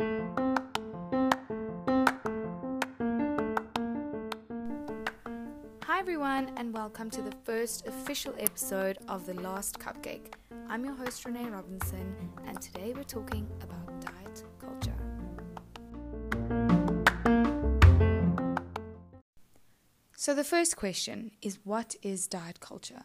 Hi, everyone, and welcome to the first official episode of The Last Cupcake. I'm your host, Renee Robinson, and today we're talking about diet culture. So, the first question is what is diet culture?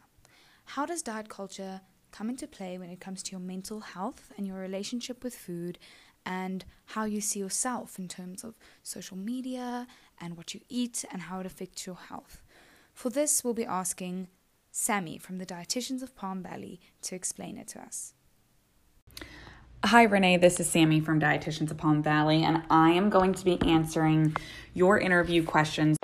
How does diet culture come into play when it comes to your mental health and your relationship with food and how you see yourself in terms of social media and what you eat and how it affects your health? For this, we'll be asking Sammy from the Dietitians of Palm Valley to explain it to us. Hi, Renee. This is Sammy from Dietitians of Palm Valley, and I am going to be answering your interview questions.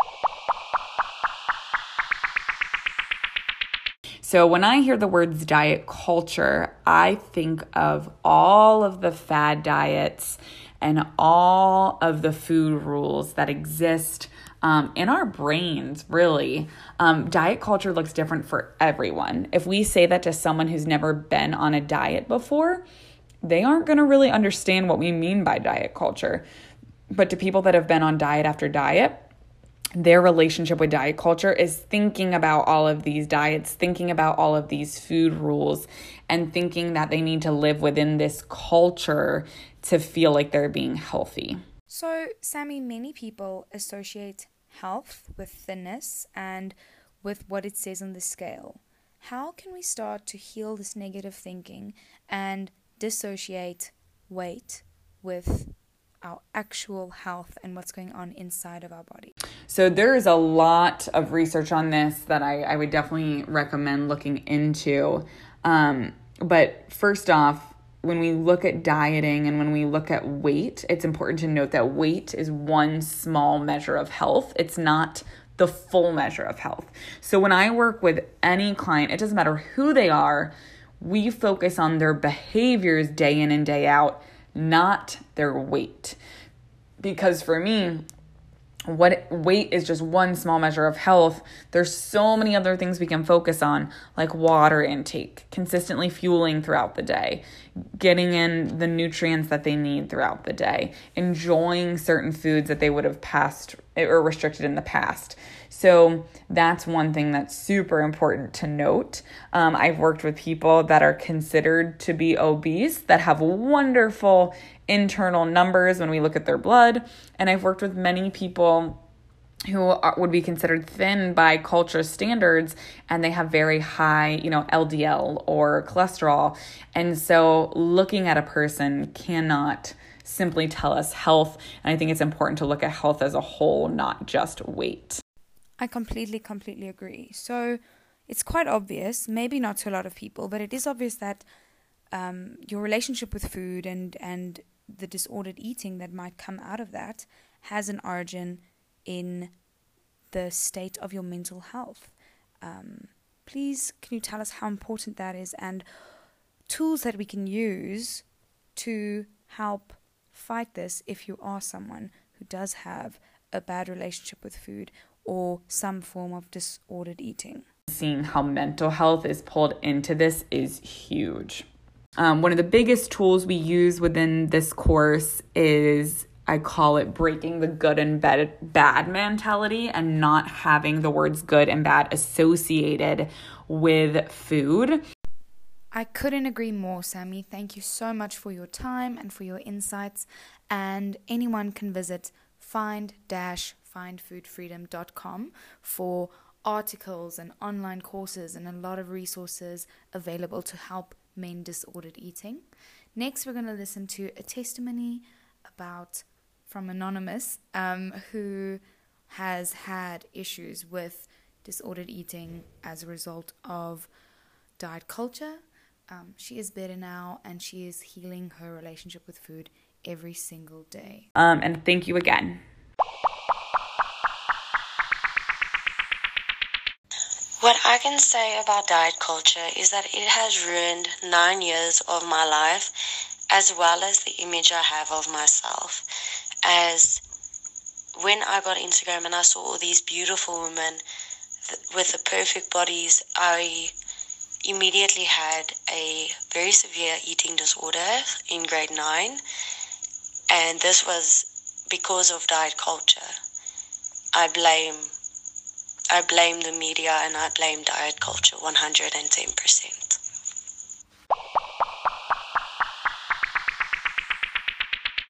So, when I hear the words diet culture, I think of all of the fad diets and all of the food rules that exist um, in our brains, really. Um, diet culture looks different for everyone. If we say that to someone who's never been on a diet before, they aren't going to really understand what we mean by diet culture. But to people that have been on diet after diet, their relationship with diet culture is thinking about all of these diets, thinking about all of these food rules, and thinking that they need to live within this culture to feel like they're being healthy. So, Sammy, many people associate health with thinness and with what it says on the scale. How can we start to heal this negative thinking and dissociate weight with our actual health and what's going on inside of our body? So, there is a lot of research on this that I, I would definitely recommend looking into. Um, but first off, when we look at dieting and when we look at weight, it's important to note that weight is one small measure of health. It's not the full measure of health. So when I work with any client, it doesn't matter who they are, we focus on their behaviors day in and day out, not their weight. Because for me, what weight is just one small measure of health. There's so many other things we can focus on, like water intake, consistently fueling throughout the day, getting in the nutrients that they need throughout the day, enjoying certain foods that they would have passed or restricted in the past. So that's one thing that's super important to note. Um, I've worked with people that are considered to be obese that have wonderful internal numbers when we look at their blood. And I've worked with many people who are, would be considered thin by culture standards and they have very high, you know, LDL or cholesterol. And so looking at a person cannot simply tell us health. And I think it's important to look at health as a whole, not just weight. I completely, completely agree. So it's quite obvious, maybe not to a lot of people, but it is obvious that um, your relationship with food and, and the disordered eating that might come out of that has an origin in the state of your mental health. Um, please, can you tell us how important that is and tools that we can use to help fight this if you are someone who does have a bad relationship with food or some form of disordered eating? Seeing how mental health is pulled into this is huge. Um, one of the biggest tools we use within this course is I call it breaking the good and bad, bad mentality and not having the words good and bad associated with food. I couldn't agree more, Sammy. Thank you so much for your time and for your insights. And anyone can visit find findfoodfreedom.com for articles and online courses and a lot of resources available to help men disordered eating. Next, we're going to listen to a testimony about from Anonymous, um, who has had issues with disordered eating as a result of diet culture. Um, she is better now and she is healing her relationship with food every single day. Um, and thank you again. What I can say about diet culture is that it has ruined nine years of my life as well as the image I have of myself as when I got Instagram and I saw all these beautiful women th- with the perfect bodies, I immediately had a very severe eating disorder in grade 9 And this was because of diet culture. I blame I blame the media and I blame diet culture 110%.